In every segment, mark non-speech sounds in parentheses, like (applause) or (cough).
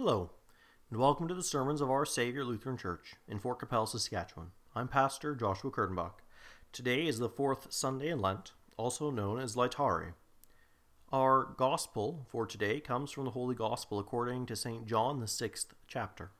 Hello, and welcome to the sermons of Our Savior Lutheran Church in Fort Qu'Appelle, Saskatchewan. I'm Pastor Joshua Kurtenbach. Today is the fourth Sunday in Lent, also known as Laetare. Our gospel for today comes from the Holy Gospel according to St. John, the sixth chapter.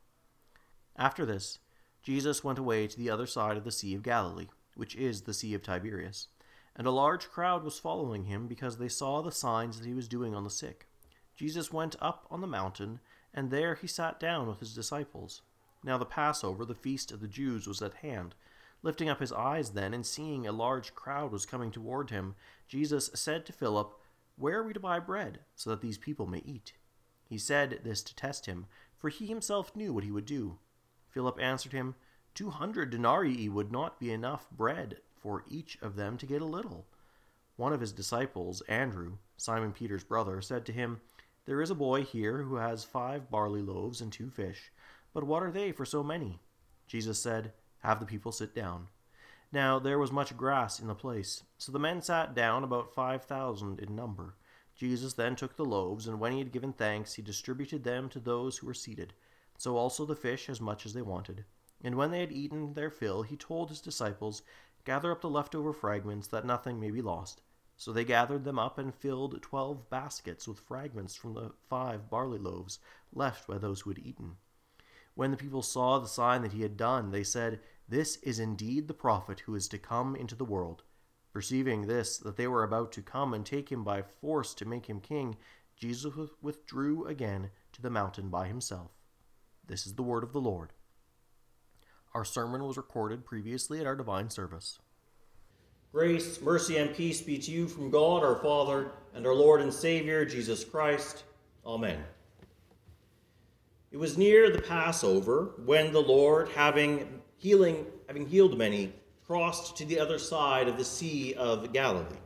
After this, Jesus went away to the other side of the Sea of Galilee, which is the Sea of Tiberias, and a large crowd was following him because they saw the signs that he was doing on the sick. Jesus went up on the mountain and there he sat down with his disciples. Now the Passover, the feast of the Jews, was at hand. Lifting up his eyes then, and seeing a large crowd was coming toward him, Jesus said to Philip, Where are we to buy bread, so that these people may eat? He said this to test him, for he himself knew what he would do. Philip answered him, Two hundred denarii would not be enough bread for each of them to get a little. One of his disciples, Andrew, Simon Peter's brother, said to him, there is a boy here who has five barley loaves and two fish, but what are they for so many? Jesus said, Have the people sit down. Now there was much grass in the place, so the men sat down, about five thousand in number. Jesus then took the loaves, and when he had given thanks, he distributed them to those who were seated, so also the fish as much as they wanted. And when they had eaten their fill, he told his disciples, Gather up the leftover fragments, that nothing may be lost. So they gathered them up and filled twelve baskets with fragments from the five barley loaves left by those who had eaten. When the people saw the sign that he had done, they said, This is indeed the prophet who is to come into the world. Perceiving this, that they were about to come and take him by force to make him king, Jesus withdrew again to the mountain by himself. This is the word of the Lord. Our sermon was recorded previously at our divine service. Grace, mercy, and peace be to you from God our Father and our Lord and Savior, Jesus Christ. Amen. It was near the Passover when the Lord, having healing, having healed many, crossed to the other side of the Sea of Galilee.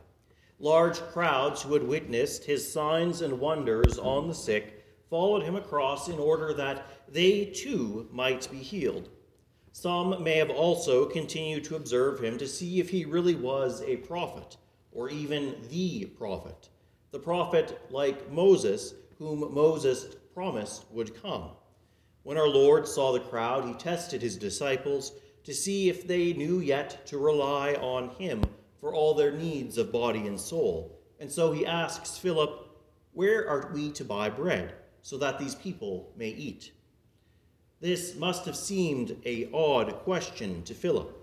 Large crowds who had witnessed his signs and wonders on the sick followed him across in order that they too might be healed. Some may have also continued to observe him to see if he really was a prophet, or even the prophet, the prophet like Moses, whom Moses promised would come. When our Lord saw the crowd, he tested his disciples to see if they knew yet to rely on him for all their needs of body and soul. And so he asks Philip, Where are we to buy bread so that these people may eat? This must have seemed a odd question to Philip.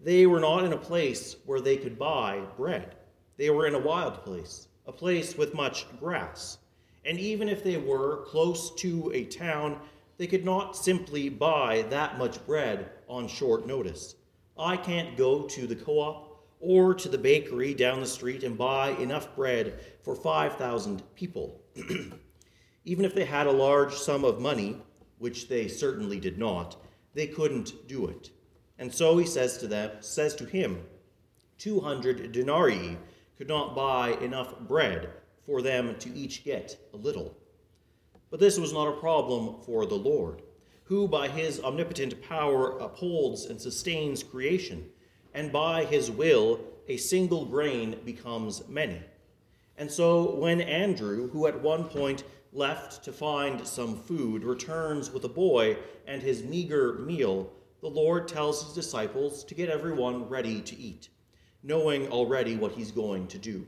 They were not in a place where they could buy bread. They were in a wild place, a place with much grass. And even if they were close to a town, they could not simply buy that much bread on short notice. I can't go to the co op or to the bakery down the street and buy enough bread for 5,000 people. (clears throat) even if they had a large sum of money, which they certainly did not, they couldn't do it. And so he says to them, says to him, 200 denarii could not buy enough bread for them to each get a little. But this was not a problem for the Lord, who by his omnipotent power upholds and sustains creation, and by his will a single grain becomes many. And so when Andrew, who at one point left to find some food, returns with a boy and his meager meal, the Lord tells his disciples to get everyone ready to eat, knowing already what he's going to do.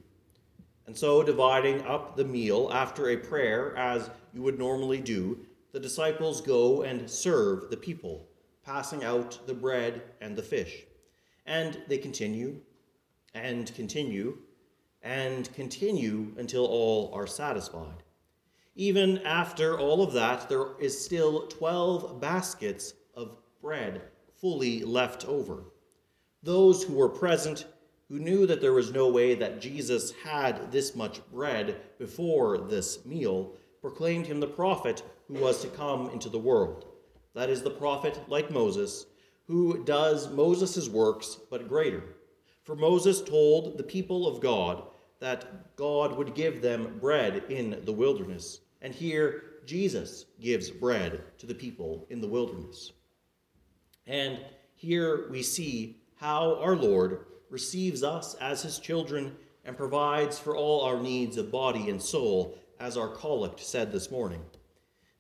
And so, dividing up the meal after a prayer, as you would normally do, the disciples go and serve the people, passing out the bread and the fish. And they continue and continue and continue until all are satisfied. Even after all of that, there is still 12 baskets of bread fully left over. Those who were present, who knew that there was no way that Jesus had this much bread before this meal, proclaimed him the prophet who was to come into the world. That is the prophet like Moses, who does Moses' works, but greater. For Moses told the people of God that God would give them bread in the wilderness. And here, Jesus gives bread to the people in the wilderness. And here we see how our Lord receives us as his children and provides for all our needs of body and soul, as our collect said this morning.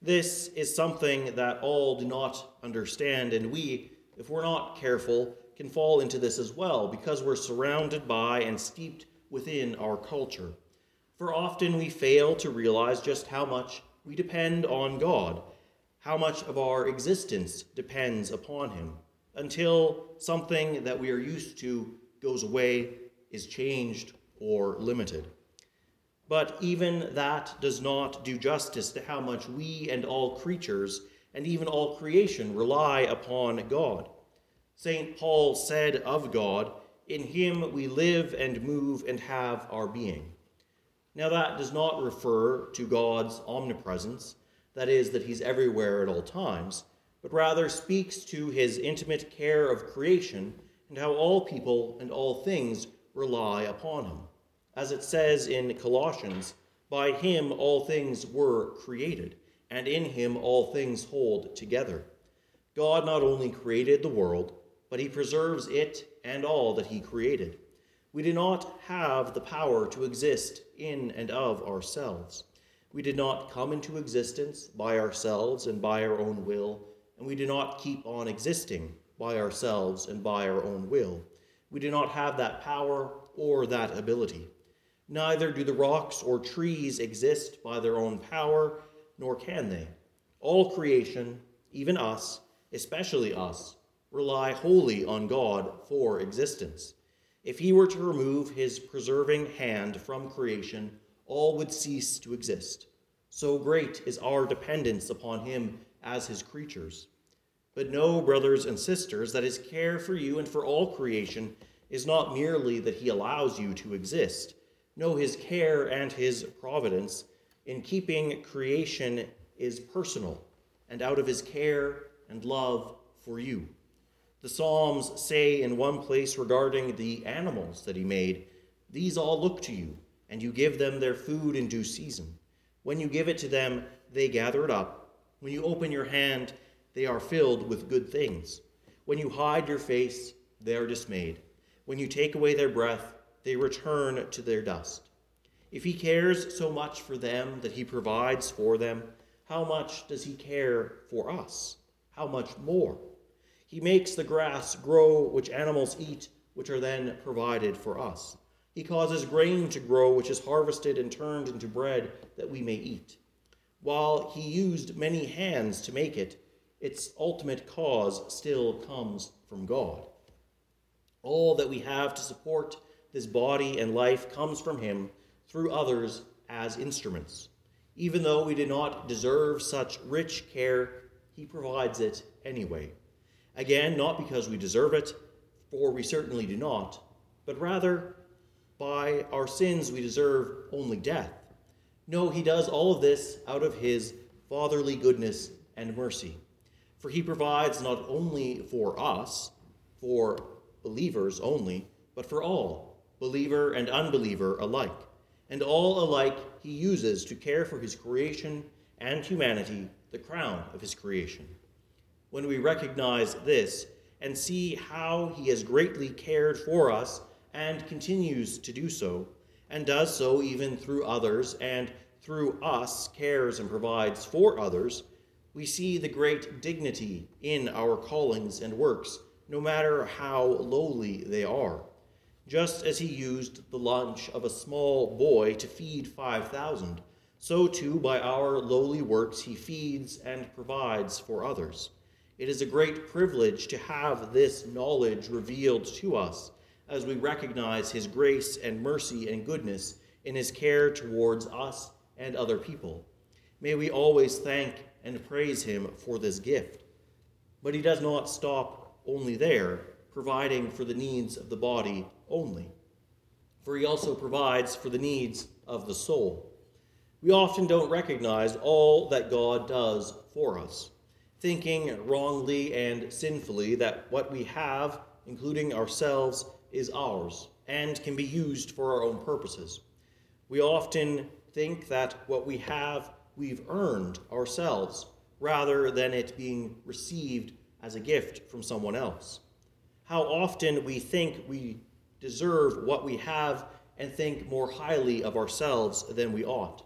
This is something that all do not understand, and we, if we're not careful, can fall into this as well because we're surrounded by and steeped within our culture. For often we fail to realize just how much we depend on God, how much of our existence depends upon Him, until something that we are used to goes away, is changed, or limited. But even that does not do justice to how much we and all creatures and even all creation rely upon God. St. Paul said of God, In him we live and move and have our being. Now, that does not refer to God's omnipresence, that is, that he's everywhere at all times, but rather speaks to his intimate care of creation and how all people and all things rely upon him. As it says in Colossians, by him all things were created, and in him all things hold together. God not only created the world, but he preserves it and all that he created. We do not have the power to exist in and of ourselves. We did not come into existence by ourselves and by our own will, and we do not keep on existing by ourselves and by our own will. We do not have that power or that ability. Neither do the rocks or trees exist by their own power, nor can they. All creation, even us, especially us, rely wholly on God for existence. If he were to remove his preserving hand from creation, all would cease to exist. So great is our dependence upon him as his creatures. But know, brothers and sisters, that his care for you and for all creation is not merely that he allows you to exist. Know his care and his providence in keeping creation is personal and out of his care and love for you. The Psalms say in one place regarding the animals that he made, These all look to you, and you give them their food in due season. When you give it to them, they gather it up. When you open your hand, they are filled with good things. When you hide your face, they are dismayed. When you take away their breath, they return to their dust. If he cares so much for them that he provides for them, how much does he care for us? How much more? He makes the grass grow which animals eat, which are then provided for us. He causes grain to grow, which is harvested and turned into bread that we may eat. While he used many hands to make it, its ultimate cause still comes from God. All that we have to support this body and life comes from him through others as instruments. Even though we do not deserve such rich care, he provides it anyway. Again, not because we deserve it, for we certainly do not, but rather by our sins we deserve only death. No, he does all of this out of his fatherly goodness and mercy. For he provides not only for us, for believers only, but for all, believer and unbeliever alike. And all alike he uses to care for his creation and humanity, the crown of his creation when we recognize this and see how he has greatly cared for us and continues to do so, and does so even through others and through us cares and provides for others, we see the great dignity in our callings and works, no matter how lowly they are. Just as he used the lunch of a small boy to feed 5,000, so too by our lowly works he feeds and provides for others. It is a great privilege to have this knowledge revealed to us as we recognize His grace and mercy and goodness in His care towards us and other people. May we always thank and praise Him for this gift. But He does not stop only there, providing for the needs of the body only, for He also provides for the needs of the soul. We often don't recognize all that God does for us thinking wrongly and sinfully that what we have, including ourselves, is ours and can be used for our own purposes. We often think that what we have, we've earned ourselves, rather than it being received as a gift from someone else. How often we think we deserve what we have and think more highly of ourselves than we ought.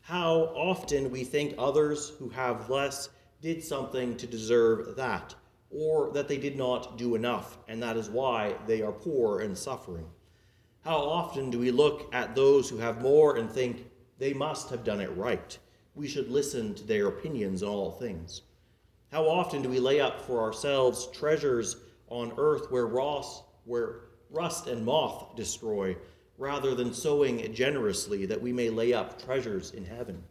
How often we think others who have less did something to deserve that, or that they did not do enough, and that is why they are poor and suffering. How often do we look at those who have more and think they must have done it right? We should listen to their opinions on all things. How often do we lay up for ourselves treasures on earth where, Ross, where rust and moth destroy, rather than sowing generously that we may lay up treasures in heaven.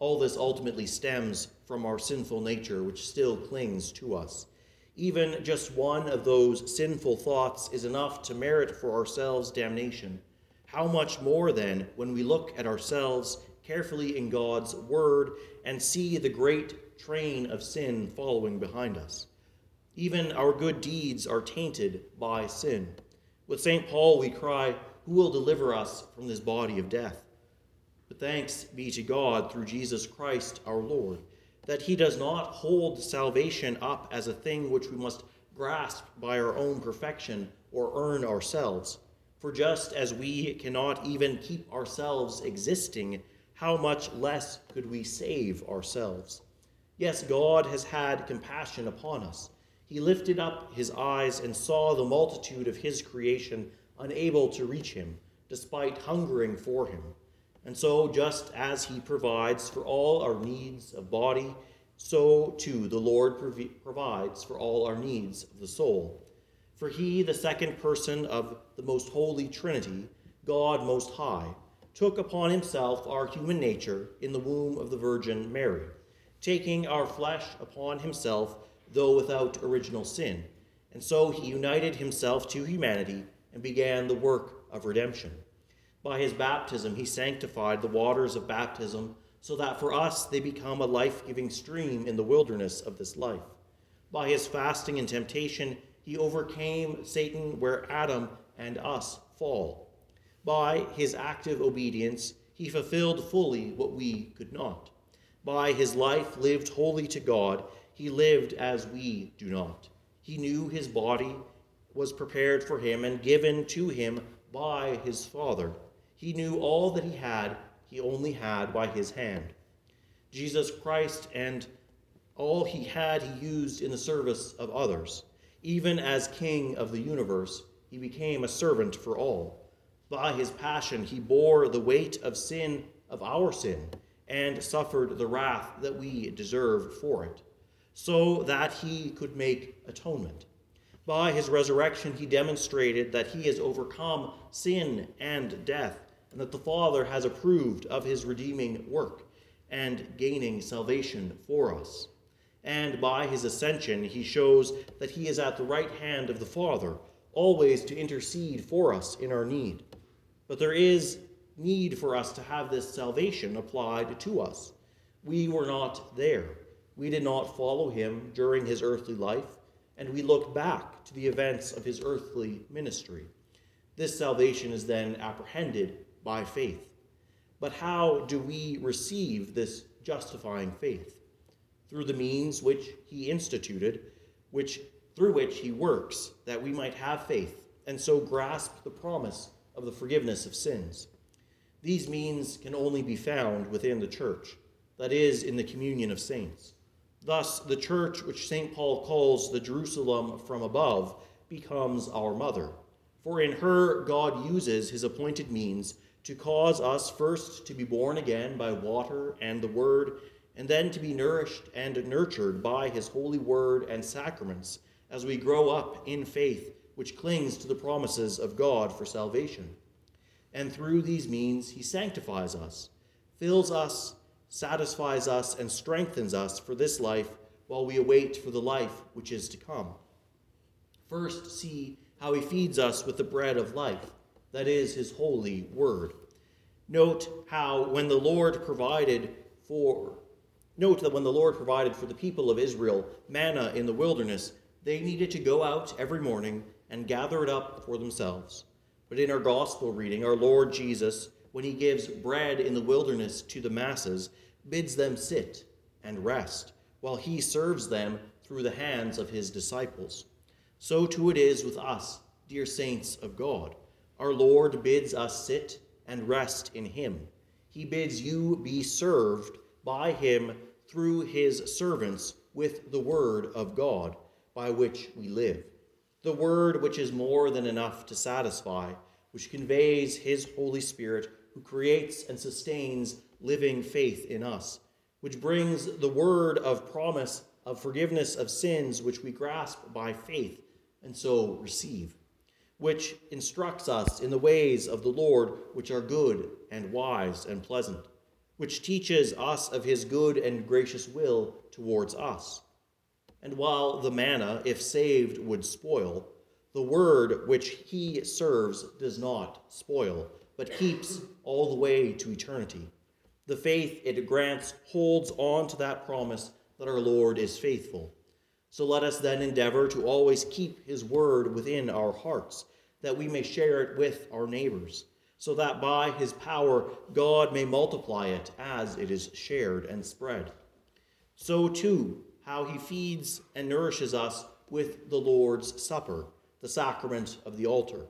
All this ultimately stems from our sinful nature, which still clings to us. Even just one of those sinful thoughts is enough to merit for ourselves damnation. How much more, then, when we look at ourselves carefully in God's Word and see the great train of sin following behind us? Even our good deeds are tainted by sin. With St. Paul, we cry, who will deliver us from this body of death? But thanks be to God through Jesus Christ our Lord, that he does not hold salvation up as a thing which we must grasp by our own perfection or earn ourselves. For just as we cannot even keep ourselves existing, how much less could we save ourselves? Yes, God has had compassion upon us. He lifted up his eyes and saw the multitude of his creation unable to reach him, despite hungering for him. And so, just as he provides for all our needs of body, so too the Lord prov- provides for all our needs of the soul. For he, the second person of the most holy Trinity, God Most High, took upon himself our human nature in the womb of the Virgin Mary, taking our flesh upon himself, though without original sin. And so he united himself to humanity and began the work of redemption. By his baptism, he sanctified the waters of baptism so that for us they become a life giving stream in the wilderness of this life. By his fasting and temptation, he overcame Satan where Adam and us fall. By his active obedience, he fulfilled fully what we could not. By his life lived wholly to God, he lived as we do not. He knew his body was prepared for him and given to him by his Father. He knew all that he had, he only had by his hand. Jesus Christ and all he had he used in the service of others. Even as King of the universe, he became a servant for all. By his passion, he bore the weight of sin, of our sin, and suffered the wrath that we deserved for it, so that he could make atonement by his resurrection, he demonstrated that he has overcome sin and death, and that the Father has approved of his redeeming work and gaining salvation for us. And by his ascension, he shows that he is at the right hand of the Father, always to intercede for us in our need. But there is need for us to have this salvation applied to us. We were not there. We did not follow him during his earthly life and we look back to the events of his earthly ministry. This salvation is then apprehended by faith. But how do we receive this justifying faith? Through the means which he instituted, which through which he works, that we might have faith, and so grasp the promise of the forgiveness of sins. These means can only be found within the church, that is, in the communion of saints. Thus, the church, which St. Paul calls the Jerusalem from above, becomes our mother. For in her, God uses his appointed means to cause us first to be born again by water and the word, and then to be nourished and nurtured by his holy word and sacraments as we grow up in faith, which clings to the promises of God for salvation. And through these means, he sanctifies us, fills us satisfies us, and strengthens us for this life while we await for the life which is to come. First, see how he feeds us with the bread of life, that is, his holy word. Note how when the Lord provided for Note that when the Lord provided for the people of Israel manna in the wilderness, they needed to go out every morning and gather it up for themselves. But in our gospel reading, our Lord Jesus when he gives bread in the wilderness to the masses, bids them sit and rest, while he serves them through the hands of his disciples. So too it is with us, dear saints of God. Our Lord bids us sit and rest in him. he bids you be served by him through his servants with the word of God, by which we live. The word which is more than enough to satisfy, which conveys his Holy Spirit, who creates and sustains living faith in us, which brings the word of promise of forgiveness of sins, which we grasp by faith and so receive, which instructs us in the ways of the Lord, which are good and wise and pleasant, which teaches us of his good and gracious will towards us. And while the manna, if saved, would spoil, the word which he serves does not spoil, but keeps all the way to eternity. The faith it grants holds on to that promise that our Lord is faithful. So let us then endeavor to always keep his word within our hearts, that we may share it with our neighbors, so that by his power God may multiply it as it is shared and spread. So too, how he feeds and nourishes us with the Lord's Supper, the sacrament of the altar.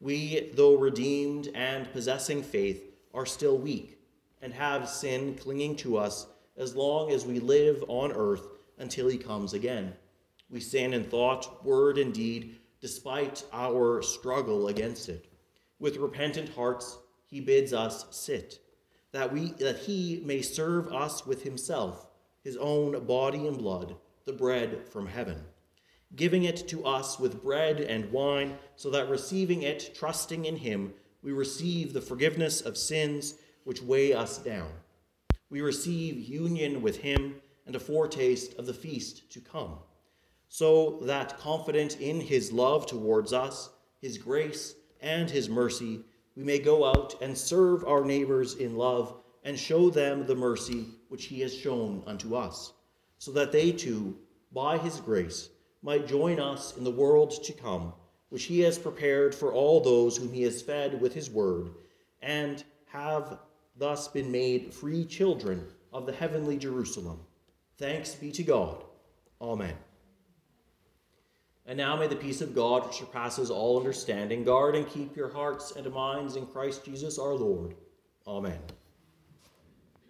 We, though redeemed and possessing faith, are still weak and have sin clinging to us as long as we live on earth until he comes again. We stand in thought, word, and deed, despite our struggle against it. With repentant hearts, he bids us sit, that, we, that he may serve us with himself, his own body and blood, the bread from heaven, giving it to us with bread and wine, so that receiving it, trusting in him, we receive the forgiveness of sins which weigh us down we receive union with him and a foretaste of the feast to come, so that confident in his love towards us, his grace, and his mercy, we may go out and serve our neighbors in love and show them the mercy which he has shown unto us, so that they too, by his grace, might join us in the world to come, which he has prepared for all those whom he has fed with his word, and have thus been made free children of the heavenly Jerusalem. Thanks be to God. Amen. And now may the peace of God, which surpasses all understanding, guard and keep your hearts and minds in Christ Jesus our Lord. Amen.